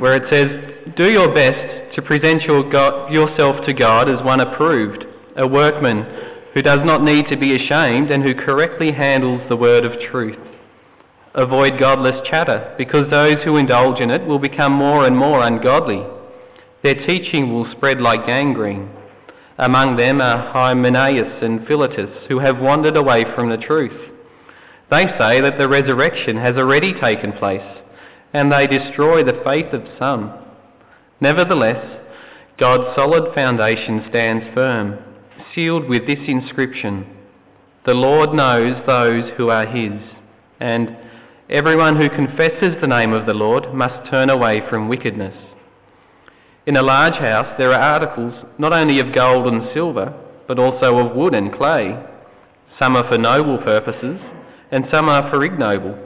where it says, Do your best to present your God, yourself to God as one approved, a workman who does not need to be ashamed and who correctly handles the word of truth. Avoid godless chatter, because those who indulge in it will become more and more ungodly. Their teaching will spread like gangrene. Among them are Hymenaeus and Philetus, who have wandered away from the truth. They say that the resurrection has already taken place, and they destroy the faith of some. Nevertheless, God's solid foundation stands firm, sealed with this inscription The Lord knows those who are his, and everyone who confesses the name of the Lord must turn away from wickedness. In a large house there are articles not only of gold and silver, but also of wood and clay. Some are for noble purposes and some are for ignoble.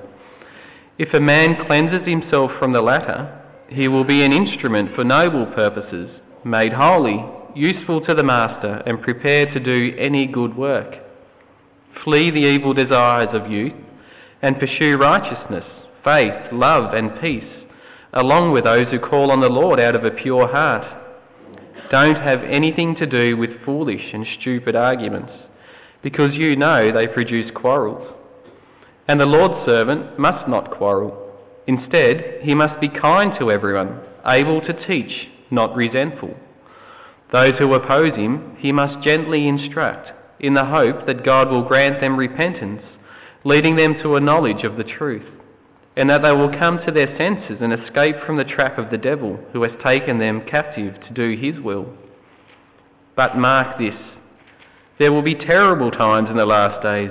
If a man cleanses himself from the latter, he will be an instrument for noble purposes, made holy, useful to the master, and prepared to do any good work. Flee the evil desires of youth, and pursue righteousness, faith, love, and peace, along with those who call on the Lord out of a pure heart. Don't have anything to do with foolish and stupid arguments, because you know they produce quarrels. And the Lord's servant must not quarrel. Instead, he must be kind to everyone, able to teach, not resentful. Those who oppose him, he must gently instruct, in the hope that God will grant them repentance, leading them to a knowledge of the truth, and that they will come to their senses and escape from the trap of the devil, who has taken them captive to do his will. But mark this there will be terrible times in the last days.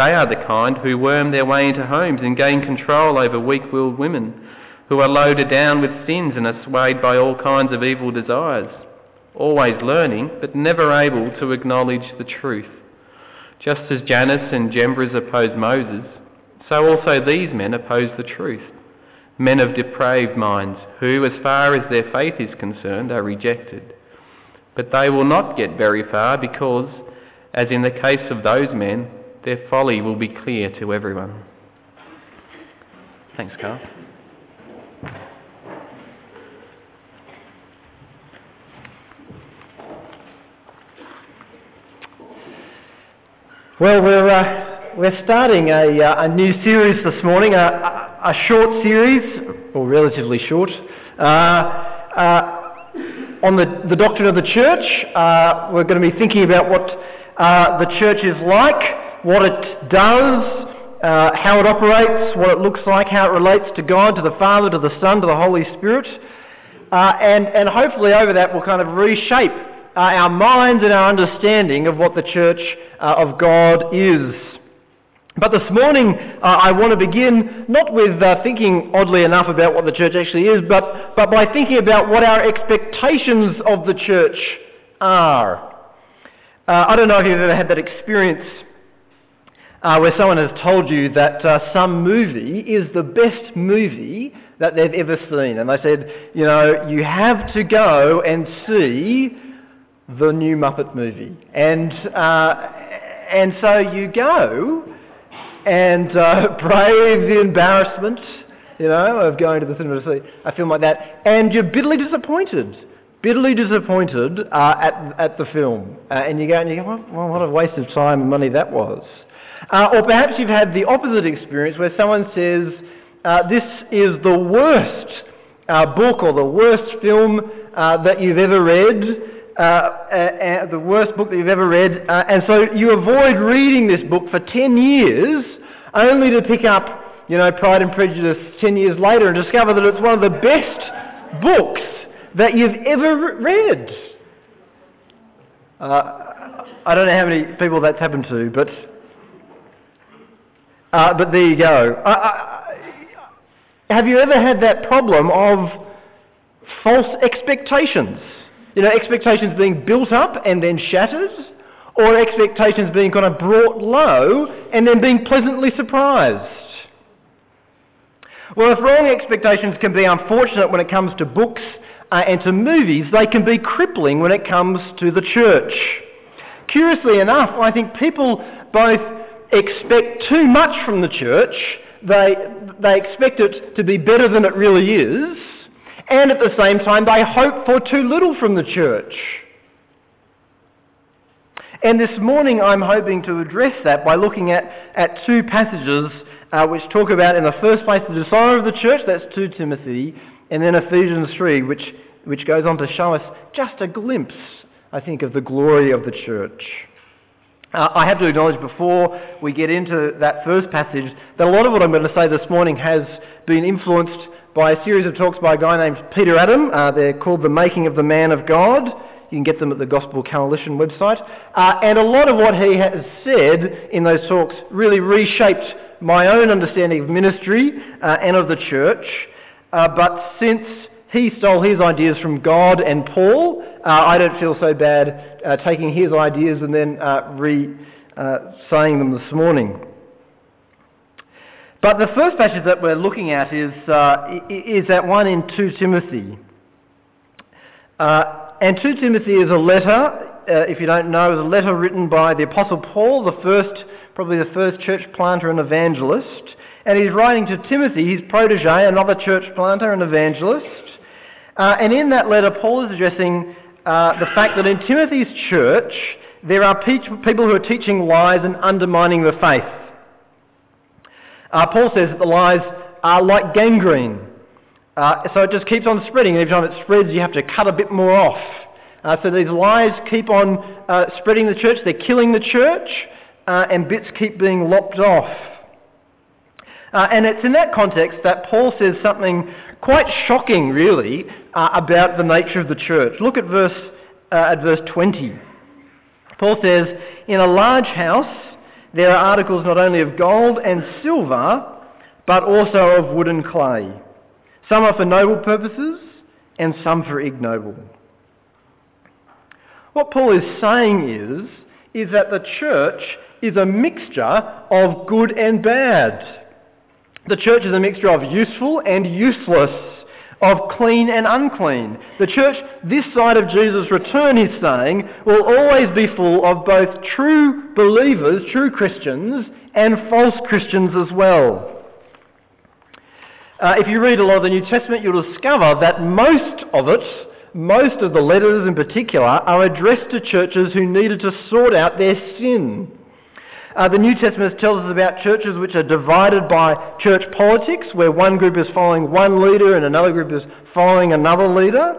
They are the kind who worm their way into homes and gain control over weak willed women, who are loaded down with sins and are swayed by all kinds of evil desires, always learning but never able to acknowledge the truth. Just as Jannes and Jambres opposed Moses, so also these men oppose the truth. Men of depraved minds, who, as far as their faith is concerned, are rejected. But they will not get very far because, as in the case of those men, their folly will be clear to everyone. Thanks, Carl. Well, we're, uh, we're starting a, uh, a new series this morning, a, a, a, short series, or relatively short, uh, uh on the, the doctrine of the church. Uh, we're going to be thinking about what uh, the church is like what it does, uh, how it operates, what it looks like, how it relates to God, to the Father, to the Son, to the Holy Spirit. Uh, and, and hopefully over that we'll kind of reshape uh, our minds and our understanding of what the church uh, of God is. But this morning uh, I want to begin not with uh, thinking oddly enough about what the church actually is, but, but by thinking about what our expectations of the church are. I don't know if you've ever had that experience uh, where someone has told you that uh, some movie is the best movie that they've ever seen. And they said, you know, you have to go and see the new Muppet movie. And, uh, and so you go and uh, brave the embarrassment, you know, of going to the cinema to see a film like that, and you're bitterly disappointed bitterly disappointed uh, at, at the film. Uh, and you go and you go, well, what a waste of time and money that was. Uh, or perhaps you've had the opposite experience where someone says, uh, This is the worst uh, book or the worst film uh, that you've ever read, uh, uh, the worst book that you've ever read, and so you avoid reading this book for 10 years only to pick up, you know, Pride and Prejudice 10 years later and discover that it's one of the best books that you've ever read. I don't know how many people that's happened to, but uh, but there you go. Uh, uh, have you ever had that problem of false expectations. You know, expectations being built up and then shattered, or expectations being kind of brought low and then being pleasantly surprised. Well, if wrong expectations can be unfortunate when it comes to books uh, and to movies, they can be crippling when it comes to the church. Curiously enough, I think people both expect too much from the church, they, they expect it to be better than it really is, and at the same time they hope for too little from the church. And this morning I'm hoping to address that by looking at, at two passages uh, which talk about, in the first place, the desire of the church, that's 2 Timothy, and then Ephesians 3, which, which goes on to show us just a glimpse, I think, of the glory of the church. Uh, I have to acknowledge before we get into that first passage that a lot of what I'm going to say this morning has been influenced by a series of talks by a guy named Peter Adam. Uh, they're called The Making of the Man of God. You can get them at the Gospel Coalition website. Uh, and a lot of what he has said in those talks really reshaped my own understanding of ministry uh, and of the church. Uh, but since he stole his ideas from God and Paul, uh, I don't feel so bad uh, taking his ideas and then uh, re uh, saying them this morning. But the first passage that we're looking at is, is that one in 2 Timothy. and 2 Timothy is a letter, if you don't know, is a letter written by the Apostle Paul, the first, probably the first church planter and evangelist. And he's writing to Timothy, his protege, another church planter and evangelist. Uh, and in that letter, Paul is addressing uh, the fact that in Timothy's church, there are pe- people who are teaching lies and undermining the faith. Uh, Paul says that the lies are like gangrene. Uh, so it just keeps on spreading, and every time it spreads, you have to cut a bit more off. Uh, so these lies keep on uh, spreading the church, they're killing the church, and bits keep being lopped off. And it's in that context that Paul says something quite shocking, really, uh, about the nature of the church. Look at verse, uh, at verse 20. Paul says, In a large house there are articles not only of gold and silver, but also of wood and clay. Some are for noble purposes, and some for ignoble. What Paul is saying is, is that the church is a mixture of good and bad. The church is a mixture of useful and useless, of clean and unclean. The church, this side of Jesus' return, he's saying, will always be full of both true believers, true Christians, and false Christians as well. Uh, if you read a lot of the New Testament, you'll discover that most of it, most of the letters in particular, are addressed to churches who needed to sort out their sin. Uh, the New Testament tells us about churches which are divided by church politics, where one group is following one leader and another group is following another leader.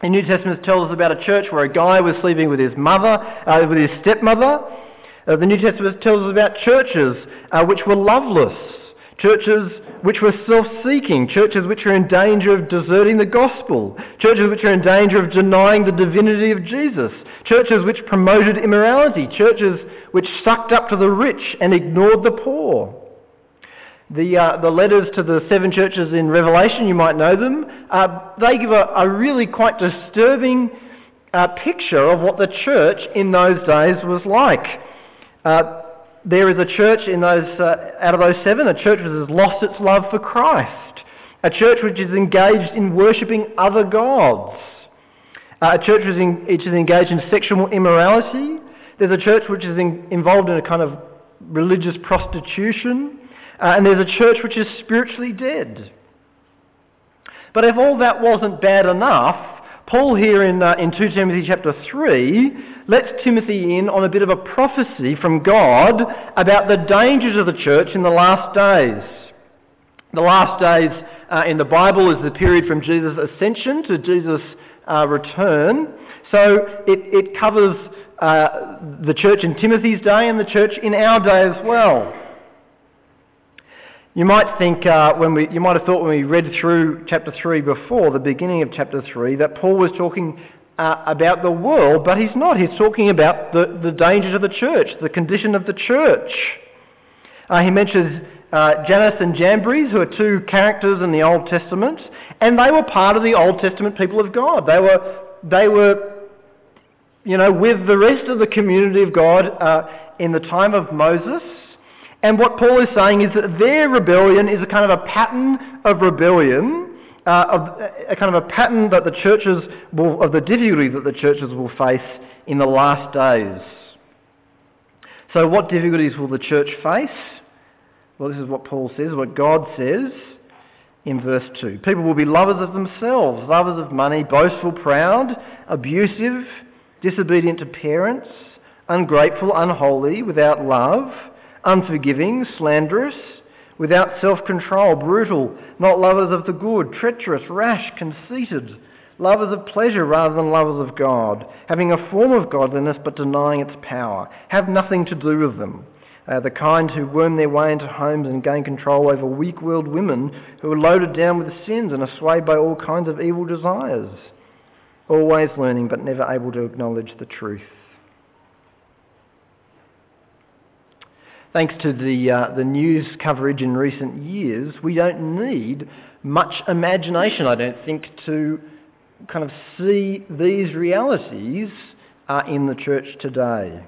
The New Testament tells us about a church where a guy was sleeping with his mother, uh, with his stepmother. Uh, the New Testament tells us about churches uh, which were loveless, churches which were self-seeking, churches which are in danger of deserting the gospel, churches which are in danger of denying the divinity of Jesus, churches which promoted immorality, churches which sucked up to the rich and ignored the poor. The, uh, the letters to the seven churches in Revelation, you might know them, uh, they give a, a, really quite disturbing uh, picture of what the church in those days was like. Uh, there is a church in those, uh, out of those seven, a church which has lost its love for Christ, a church which is engaged in worshipping other gods, a church which is, in, which is engaged in sexual immorality, there's a church which is in, involved in a kind of religious prostitution, uh, and there's a church which is spiritually dead. But if all that wasn't bad enough, Paul here in, uh, in 2 Timothy chapter 3 lets Timothy in on a bit of a prophecy from God about the dangers of the church in the last days. The last days uh, in the Bible is the period from Jesus' ascension to Jesus' uh, return. So it, it covers uh, the church in Timothy's day and the church in our day as well. You might think uh, when we, you might have thought when we read through chapter three before, the beginning of chapter three, that Paul was talking uh, about the world, but he's not. He's talking about the, the dangers of the church, the condition of the church. Uh, he mentions uh, Jannes and Jambres, who are two characters in the Old Testament, and they were part of the Old Testament people of God. They were, they were you know, with the rest of the community of God uh, in the time of Moses. And what Paul is saying is that their rebellion is a kind of a pattern of rebellion, uh, of a kind of a pattern that the churches will, of the difficulty that the churches will face in the last days. So, what difficulties will the church face? Well, this is what Paul says, what God says in verse 2. People will be lovers of themselves, lovers of money, boastful, proud, abusive, disobedient to parents, ungrateful, unholy, without love, unforgiving, slanderous, without self-control, brutal, not lovers of the good, treacherous, rash, conceited, lovers of pleasure rather than lovers of God, having a form of godliness but denying its power, have nothing to do with them. Uh, the kind who worm their way into homes and gain control over weak-willed women who are loaded down with sins and are swayed by all kinds of evil desires, always learning but never able to acknowledge the truth. Thanks to the, uh, the news coverage in recent years, we don't need much imagination, I don't think, to kind of see these realities uh, in the church today.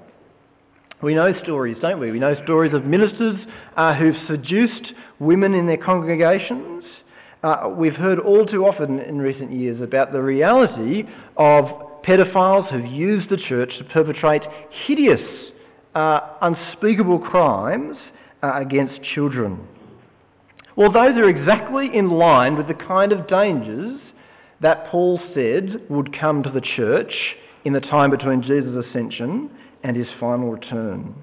We know stories, don't we? We know stories of ministers uh, who've seduced women in their congregations. Uh, we've heard all too often in recent years about the reality of pedophiles who've used the church to perpetrate hideous, uh, unspeakable crimes uh, against children. Well, those are exactly in line with the kind of dangers that Paul said would come to the church in the time between Jesus' ascension and his final return.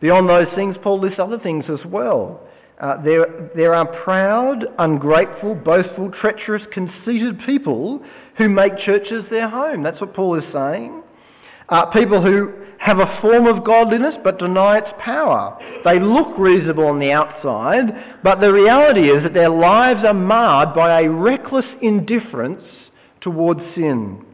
Beyond those things, Paul lists other things as well. Uh, there, there are proud, ungrateful, boastful, treacherous, conceited people who make churches their home. That's what Paul is saying. Uh, people who have a form of godliness but deny its power. They look reasonable on the outside, but the reality is that their lives are marred by a reckless indifference towards sin.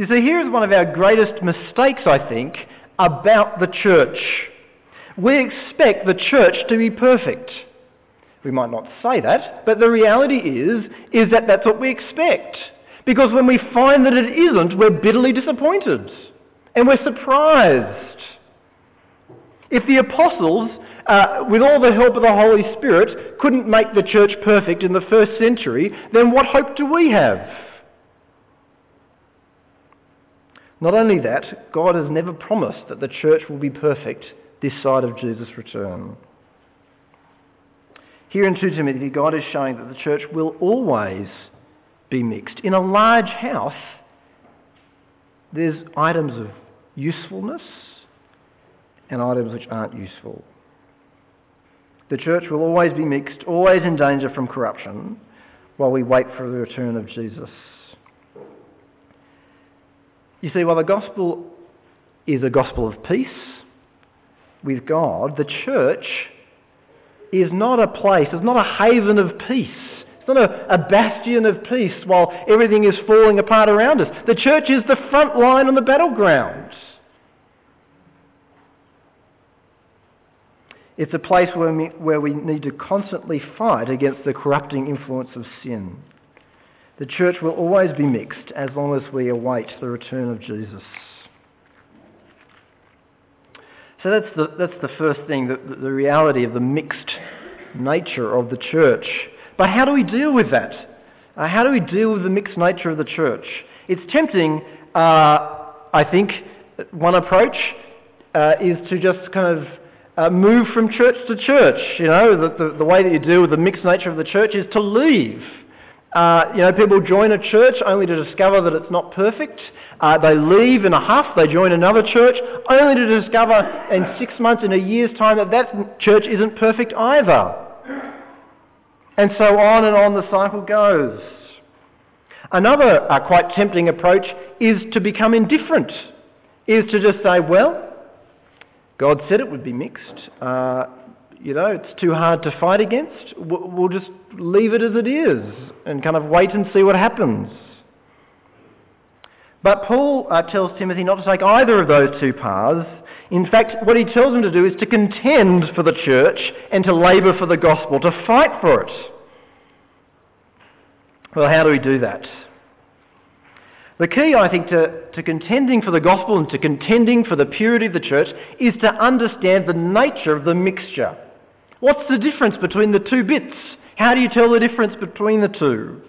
You see, here is one of our greatest mistakes, I think, about the church. We expect the church to be perfect. We might not say that, but the reality is, is that that's what we expect. Because when we find that it isn't, we're bitterly disappointed. And we're surprised. If the apostles, uh, with all the help of the Holy Spirit, couldn't make the church perfect in the first century, then what hope do we have? Not only that, God has never promised that the church will be perfect this side of Jesus' return. Here in 2 Timothy, God is showing that the church will always be mixed. In a large house, there's items of usefulness and items which aren't useful. The church will always be mixed, always in danger from corruption, while we wait for the return of Jesus. You see, while the gospel is a gospel of peace with God, the church is not a place, it's not a haven of peace. It's not a, a, bastion of peace while everything is falling apart around us. The church is the front line on the battleground. It's a place where we, where we need to constantly fight against the corrupting influence of sin. The church will always be mixed as long as we await the return of Jesus. So that's the, that's the first thing, the, the reality of the mixed nature of the church. But how do we deal with that? Uh, how do we deal with the mixed nature of the church? It's tempting, uh, I think, one approach uh, is to just kind of uh, move from church to church. You know, the, the, the way that you deal with the mixed nature of the church is to leave. Uh, you know, people join a church only to discover that it's not perfect. Uh, they leave in a huff, they join another church, only to discover in six months, in a year's time, that that church isn't perfect either. And so on and on the cycle goes. Another uh, quite tempting approach is to become indifferent, is to just say, well, God said it would be mixed. Uh, you know, it's too hard to fight against. We'll just leave it as it is and kind of wait and see what happens. But Paul uh, tells Timothy not to take either of those two paths. In fact, what he tells him to do is to contend for the church and to labour for the gospel, to fight for it. Well, how do we do that? The key, I think, to, to contending for the gospel and to contending for the purity of the church is to understand the nature of the mixture. What's the difference between the two bits? How do you tell the difference between the two?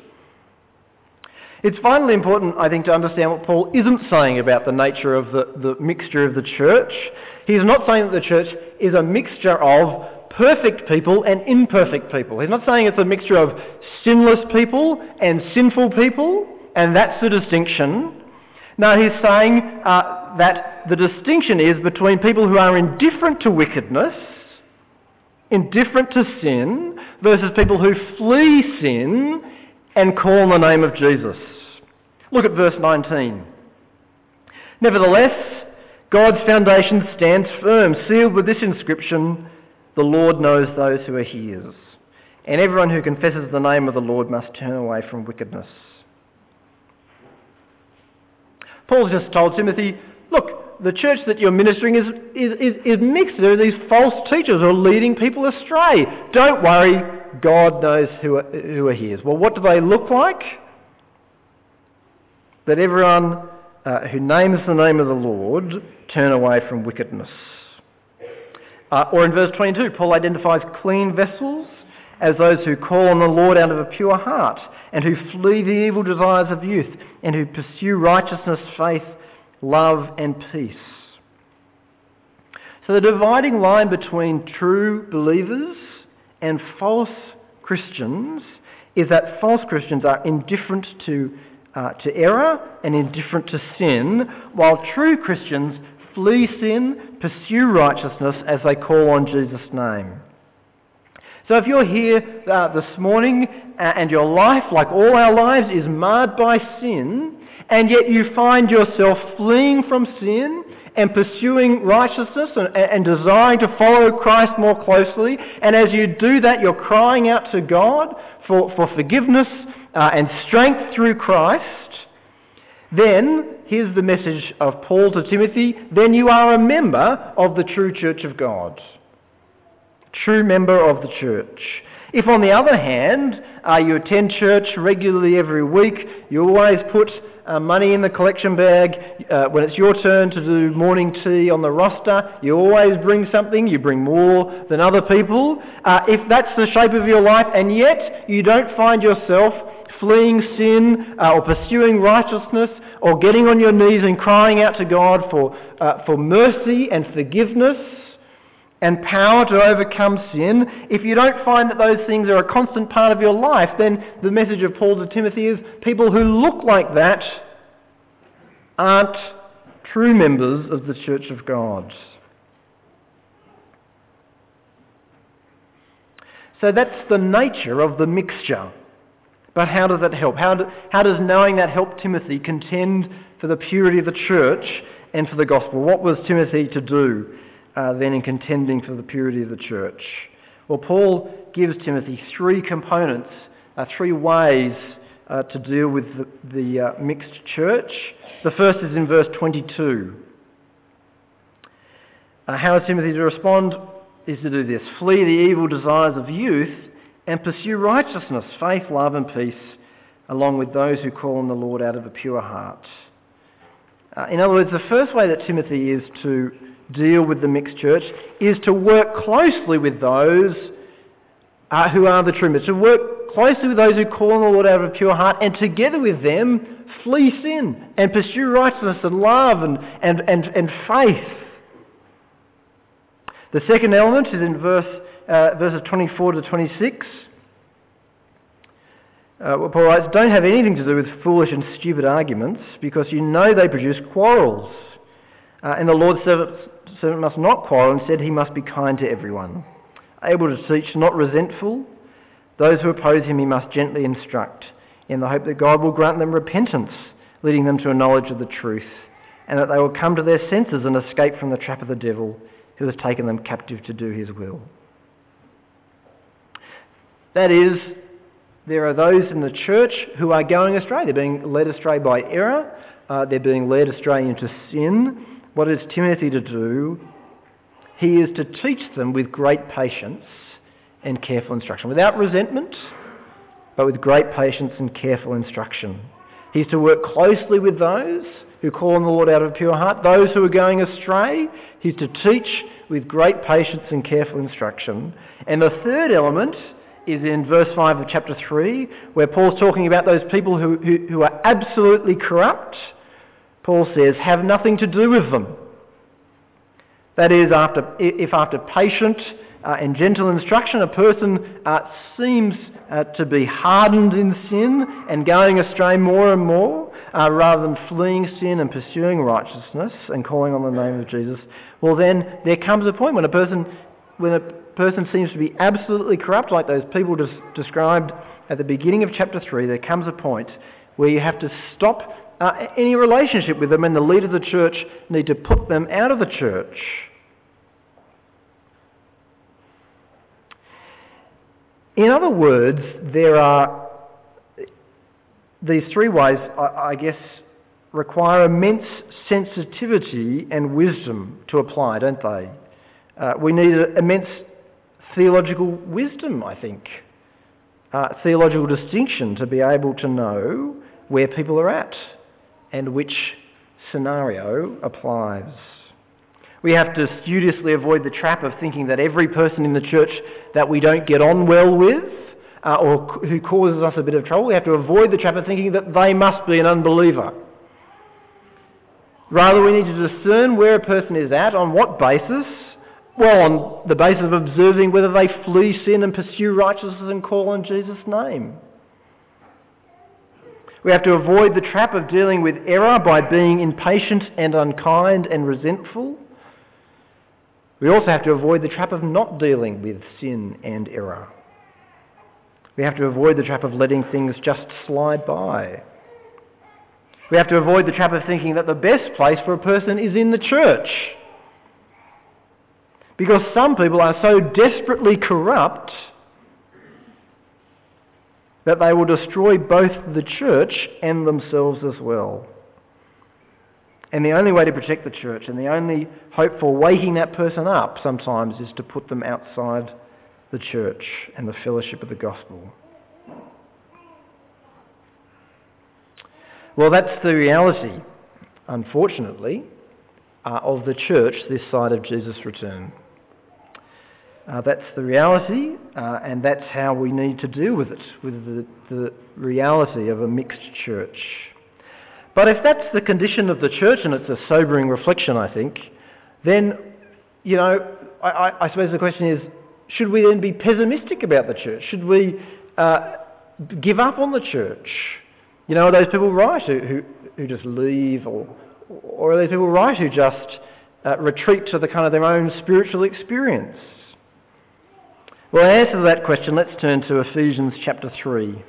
It's finally important, I think, to understand what Paul isn't saying about the nature of the, the mixture of the church. He's not saying that the church is a mixture of perfect people and imperfect people. He's not saying it's a mixture of sinless people and sinful people, and that's the distinction. No, he's saying uh, that the distinction is between people who are indifferent to wickedness, indifferent to sin, versus people who flee sin and call on the name of Jesus. Look at verse 19. Nevertheless, God's foundation stands firm, sealed with this inscription The Lord knows those who are his. And everyone who confesses the name of the Lord must turn away from wickedness. Paul's just told Timothy, look, the church that you're ministering is, is, is, is mixed. There are these false teachers who are leading people astray. Don't worry, God knows who are, who are his. Well, what do they look like? that everyone uh, who names the name of the Lord turn away from wickedness. Uh, or in verse 22, Paul identifies clean vessels as those who call on the Lord out of a pure heart and who flee the evil desires of youth and who pursue righteousness, faith, love, and peace. So the dividing line between true believers and false Christians is that false Christians are indifferent to uh, to error and indifferent to sin, while true Christians flee sin, pursue righteousness as they call on Jesus' name. So if you're here uh, this morning and your life, like all our lives, is marred by sin, and yet you find yourself fleeing from sin and pursuing righteousness and, and, desiring to follow Christ more closely, and as you do that, you're crying out to God for, for forgiveness uh, and strength through Christ, then here's the message of Paul to Timothy then you are a member of the true church of God. True member of the church. If, on the other hand, uh, you attend church regularly every week, you always put uh, money in the collection bag, uh, when it's your turn to do morning tea on the roster, you always bring something, you bring more than other people. Uh, if that's the shape of your life, and yet you don't find yourself fleeing sin uh, or pursuing righteousness or getting on your knees and crying out to God for, uh, for mercy and forgiveness and power to overcome sin, if you don't find that those things are a constant part of your life, then the message of Paul to Timothy is people who look like that aren't true members of the church of God. So that's the nature of the mixture. But how does that help? How, do, how does knowing that help Timothy contend for the purity of the church and for the gospel? What was Timothy to do uh, then in contending for the purity of the church? Well, Paul gives Timothy three components, uh, three ways uh, to deal with the, the uh, mixed church. The first is in verse 22. Uh, how is Timothy to respond? Is to do this flee the evil desires of youth and pursue righteousness, faith, love, and peace, along with those who call on the Lord out of a pure heart. Uh, in other words, the first way that Timothy is to deal with the mixed church is to work closely with those uh, who are the true members, to work closely with those who call on the Lord out of a pure heart, and together with them flee sin and pursue righteousness and love and, and, and, and faith. The second element is in verse uh, verses 24 to 26. Uh, Paul writes, Don't have anything to do with foolish and stupid arguments, because you know they produce quarrels. Uh, and the Lord's servant, servant must not quarrel, instead, he must be kind to everyone, able to teach, not resentful. Those who oppose him he must gently instruct, in the hope that God will grant them repentance, leading them to a knowledge of the truth, and that they will come to their senses and escape from the trap of the devil, who has taken them captive to do his will. That is, there are those in the church who are going astray. They're being led astray by error. Uh, they're being led astray into sin. What is Timothy to do he is to teach them with great patience and careful instruction, without resentment, but with great patience and careful instruction. He's to work closely with those who call on the Lord out of a pure heart, those who are going astray. He's to teach with great patience and careful instruction. And the third element is in verse 5 of chapter 3, where Paul's talking about those people who, who, who are absolutely corrupt. Paul says, have nothing to do with them. That is, after, if after patient uh, and gentle instruction a person uh, seems uh, to be hardened in sin and going astray more and more, uh, rather than fleeing sin and pursuing righteousness and calling on the name of Jesus, well then there comes a point when a person, when a person seems to be absolutely corrupt, like those people des- described at the beginning of chapter 3, there comes a point where you have to stop uh, any relationship with them and the leaders of the church need to put them out of the church. In other words, there are these three ways, I, guess, require immense sensitivity and wisdom to apply, don't they? Uh, we need immense theological wisdom, I think, uh, theological distinction to be able to know where people are at and which scenario applies. We have to studiously avoid the trap of thinking that every person in the church that we don't get on well with uh, or who causes us a bit of trouble, we have to avoid the trap of thinking that they must be an unbeliever. Rather, we need to discern where a person is at, on what basis. Well, on the basis of observing whether they flee sin and pursue righteousness and call on Jesus' name. We have to avoid the trap of dealing with error by being impatient and unkind and resentful. We also have to avoid the trap of not dealing with sin and error. We have to avoid the trap of letting things just slide by. We have to avoid the trap of thinking that the best place for a person is in the church. Because some people are so desperately corrupt that they will destroy both the church and themselves as well. And the only way to protect the church and the only hope for waking that person up sometimes is to put them outside the church and the fellowship of the gospel. Well, that's the reality, unfortunately, uh, of the church this side of Jesus' return. Uh, that's the reality, uh, and that's how we need to deal with it, with the, the reality of a mixed church. But if that's the condition of the church, and it's a sobering reflection, I think, then, you know, I, I suppose the question is should we then be pessimistic about the church? Should we uh, give up on the church? You know, are those people right who, who, who just leave, or, or are those people right who just uh, retreat to the kind of their own spiritual experience? Well, in answer to that question, let's turn to Ephesians chapter 3.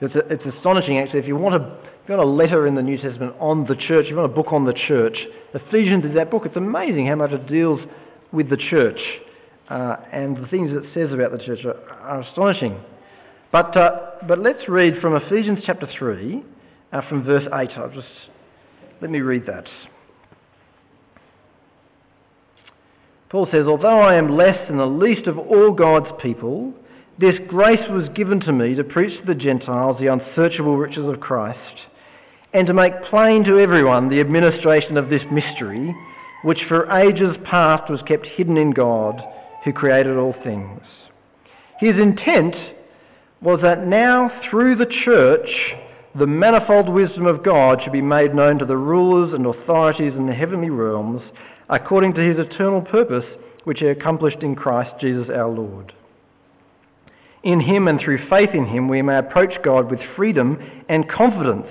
It's, a, it's astonishing, actually. If you, want a, if you want a letter in the New Testament on the church, you want a book on the church, Ephesians is that book. It's amazing how much it deals with the church. Uh, and the things it says about the church are, are astonishing. But, uh, but let's read from Ephesians chapter 3, uh, from verse 8. I'll just, let me read that. Paul says, Although I am less than the least of all God's people, this grace was given to me to preach to the Gentiles the unsearchable riches of Christ, and to make plain to everyone the administration of this mystery, which for ages past was kept hidden in God, who created all things. His intent was that now through the church the manifold wisdom of God should be made known to the rulers and authorities in the heavenly realms according to his eternal purpose which he accomplished in Christ Jesus our Lord. In him and through faith in him we may approach God with freedom and confidence.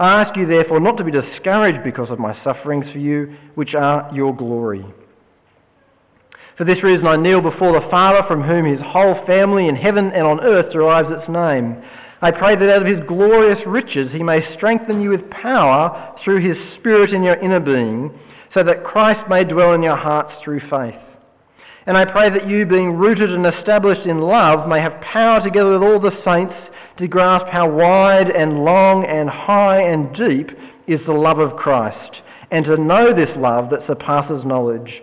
I ask you therefore not to be discouraged because of my sufferings for you, which are your glory. For this reason I kneel before the Father from whom his whole family in heaven and on earth derives its name. I pray that out of his glorious riches he may strengthen you with power through his Spirit in your inner being, so that Christ may dwell in your hearts through faith And I pray that you, being rooted and established in love, may have power together with all the saints to grasp how wide and long and high and deep is the love of Christ, and to know this love that surpasses knowledge,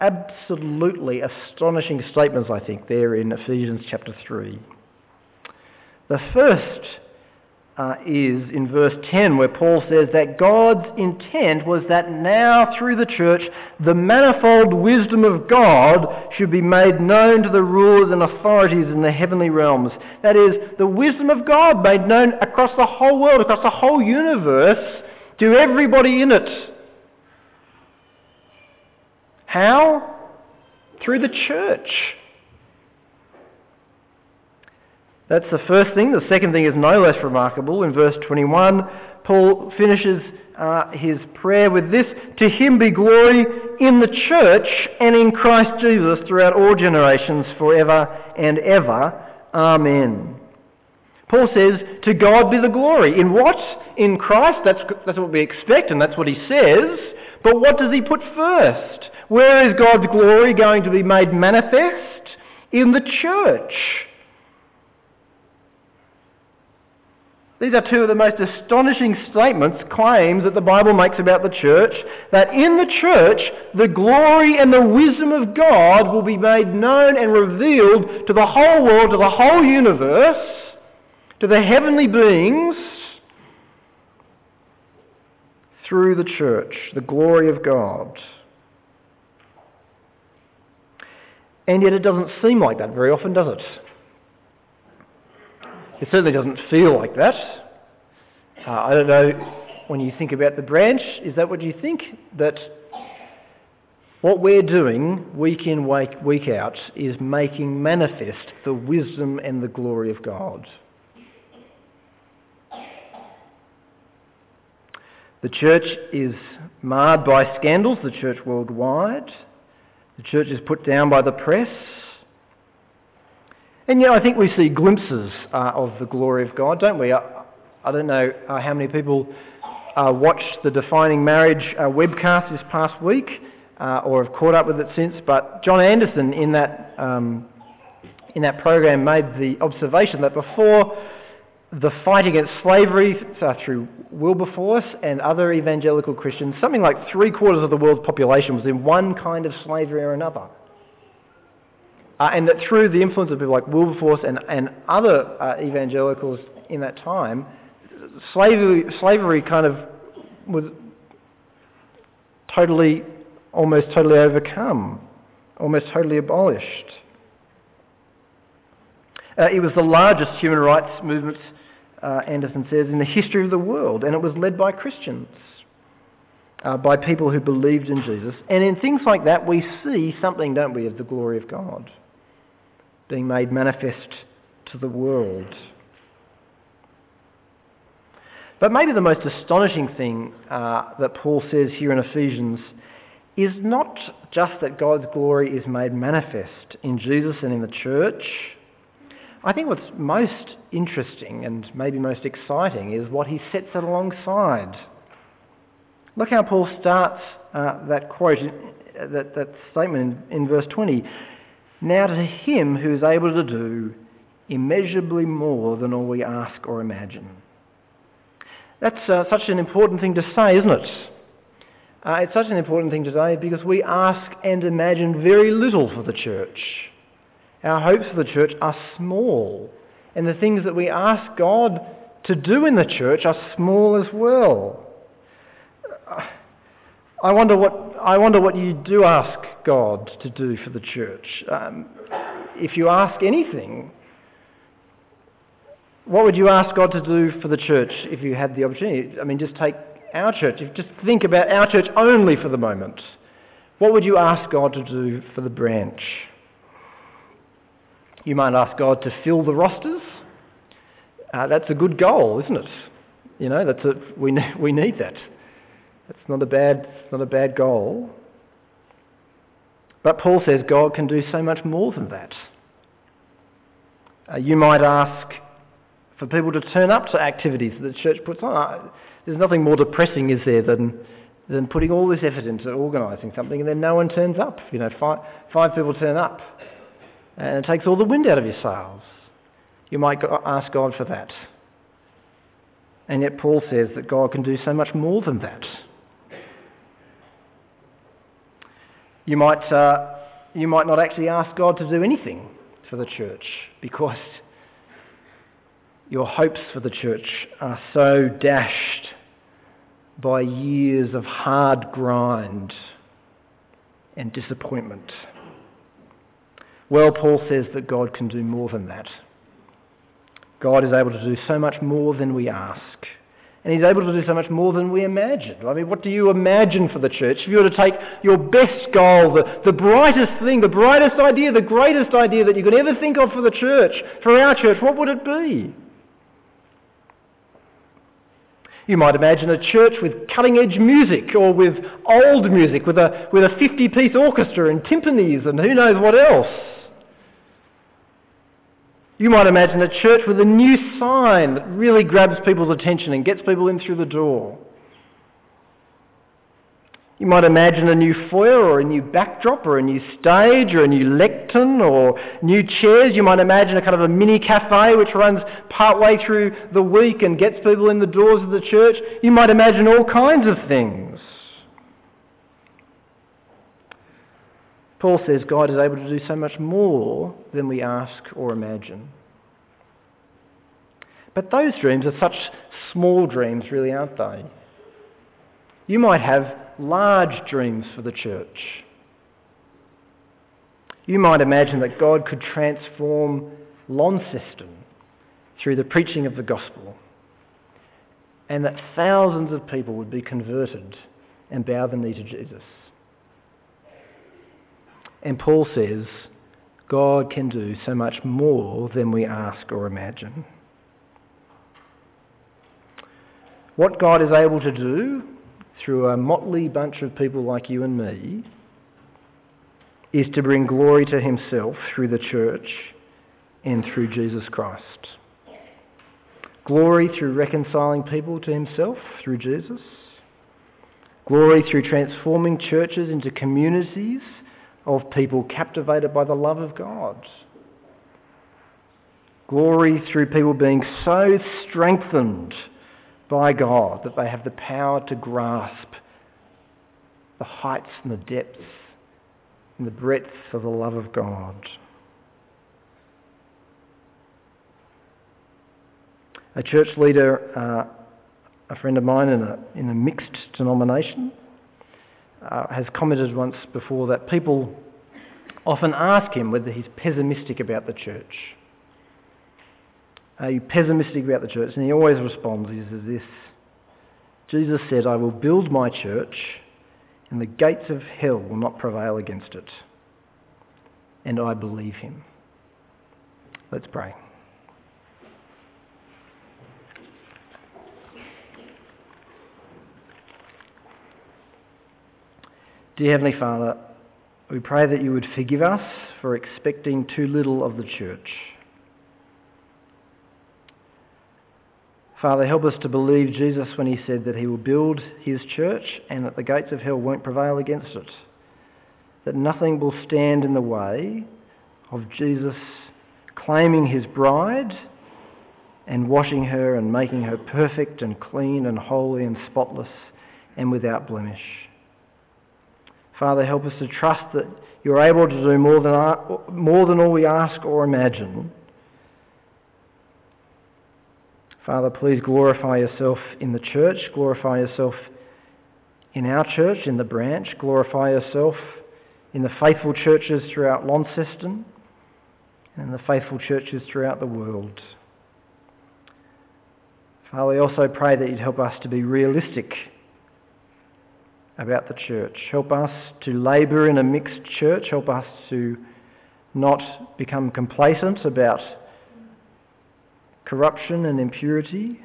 absolutely astonishing statements, I think, there in Ephesians chapter 3. The first uh, is in verse 10, where Paul says that God's intent was that now through the church the manifold wisdom of God should be made known to the rulers and authorities in the heavenly realms. That is, the wisdom of God made known across the whole world, across the whole universe, to everybody in it. How? Through the church. That's the first thing. The second thing is no less remarkable. In verse 21, Paul finishes uh, his prayer with this To him be glory in the church and in Christ Jesus throughout all generations, forever and ever. Amen. Paul says, To God be the glory. In what? In Christ. That's, that's what we expect, and that's what he says. But what does he put first? Where is God's glory going to be made manifest? In the church. These are two of the most astonishing statements, claims that the Bible makes about the church, that in the church the glory and the wisdom of God will be made known and revealed to the whole world, to the whole universe, to the heavenly beings, through the church, the glory of God. And yet it doesn't seem like that very often, does it? It certainly doesn't feel like that. Uh, I don't know, when you think about the branch, is that what you think? That what we're doing week in, week, week out is making manifest the wisdom and the glory of God. The church is marred by scandals, the church worldwide. The church is put down by the press. And yet I think we see glimpses uh, of the glory of God, don't we? I, I don't know uh, how many people uh, watched the Defining Marriage uh, webcast this past week uh, or have caught up with it since, but John Anderson in that, um, in that program made the observation that before the fight against slavery uh, through Wilberforce and other evangelical Christians, something like three quarters of the world's population was in one kind of slavery or another. Uh, and that through the influence of people like Wilberforce and, and other uh, evangelicals in that time, slavery, slavery kind of was totally, almost totally overcome, almost totally abolished. Uh, it was the largest human rights movement, uh, Anderson says, in the history of the world, and it was led by Christians, uh, by people who believed in Jesus. And in things like that, we see something, don't we, of the glory of God being made manifest to the world. But maybe the most astonishing thing uh, that Paul says here in Ephesians is not just that God's glory is made manifest in Jesus and in the church. I think what's most interesting and maybe most exciting is what he sets it alongside. Look how Paul starts uh, that quote, that, that statement in, in verse 20. Now to him who is able to do immeasurably more than all we ask or imagine. That's uh, such an important thing to say, isn't it? Uh, it's such an important thing to say because we ask and imagine very little for the church. Our hopes for the church are small, and the things that we ask God to do in the church are small as well. I wonder what, I wonder what you do ask God to do for the church. Um, if you ask anything, what would you ask God to do for the church if you had the opportunity? I mean, just take our church. Just think about our church only for the moment. What would you ask God to do for the branch? You might ask God to fill the rosters. Uh, that's a good goal, isn't it? You know, that's a, we, we need that. It's not a bad, not a bad goal. But Paul says God can do so much more than that. Uh, you might ask for people to turn up to activities that the church puts on. There's nothing more depressing, is there, than, than putting all this effort into organising something and then no one turns up. You know, five, five people turn up and it takes all the wind out of your sails. You might ask God for that. And yet Paul says that God can do so much more than that. You might, uh, you might not actually ask God to do anything for the church because your hopes for the church are so dashed by years of hard grind and disappointment. Well, Paul says that God can do more than that. God is able to do so much more than we ask. And he's able to do so much more than we imagine. I mean, what do you imagine for the church? If you were to take your best goal, the, the brightest thing, the brightest idea, the greatest idea that you could ever think of for the church, for our church, what would it be? You might imagine a church with cutting edge music or with old music, with a, with a 50 piece orchestra and timpanis and who knows what else. You might imagine a church with a new sign that really grabs people's attention and gets people in through the door. You might imagine a new foyer or a new backdrop or a new stage or a new lectern or new chairs. You might imagine a kind of a mini cafe which runs partway through the week and gets people in the doors of the church. You might imagine all kinds of things. Paul says God is able to do so much more than we ask or imagine. But those dreams are such small dreams, really, aren't they? You might have large dreams for the church. You might imagine that God could transform Launceston through the preaching of the gospel and that thousands of people would be converted and bow the knee to Jesus. And Paul says, God can do so much more than we ask or imagine. What God is able to do through a motley bunch of people like you and me is to bring glory to himself through the church and through Jesus Christ. Glory through reconciling people to himself through Jesus. Glory through transforming churches into communities of people captivated by the love of God. Glory through people being so strengthened by God that they have the power to grasp the heights and the depths and the breadth of the love of God. A church leader, uh, a friend of mine in a, in a mixed denomination, uh, has commented once before that people often ask him whether he's pessimistic about the church. Are you pessimistic about the church? And he always responds, he says this Jesus said, I will build my church, and the gates of hell will not prevail against it. And I believe him. Let's pray. Dear Heavenly Father, we pray that you would forgive us for expecting too little of the church. Father, help us to believe Jesus when he said that he will build his church and that the gates of hell won't prevail against it. That nothing will stand in the way of Jesus claiming his bride and washing her and making her perfect and clean and holy and spotless and without blemish. Father, help us to trust that you're able to do more than, more than all we ask or imagine. Father, please glorify yourself in the church, glorify yourself in our church, in the branch, glorify yourself in the faithful churches throughout Launceston and the faithful churches throughout the world. Father, we also pray that you'd help us to be realistic about the church. Help us to labour in a mixed church. Help us to not become complacent about corruption and impurity.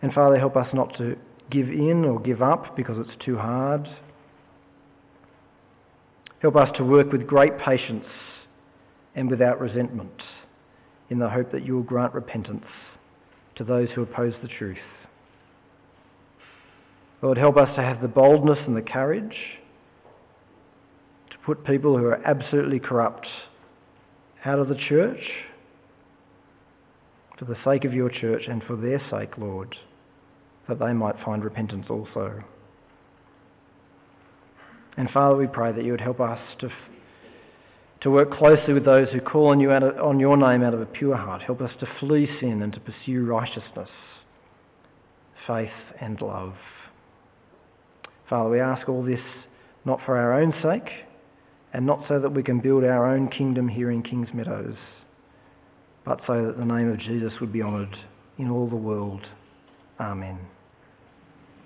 And Father, help us not to give in or give up because it's too hard. Help us to work with great patience and without resentment in the hope that you will grant repentance to those who oppose the truth. Lord, help us to have the boldness and the courage to put people who are absolutely corrupt out of the church for the sake of your church and for their sake, Lord, that they might find repentance also. And Father, we pray that you would help us to, to work closely with those who call on, you of, on your name out of a pure heart. Help us to flee sin and to pursue righteousness, faith, and love. Father, we ask all this not for our own sake and not so that we can build our own kingdom here in Kings Meadows, but so that the name of Jesus would be honoured in all the world. Amen.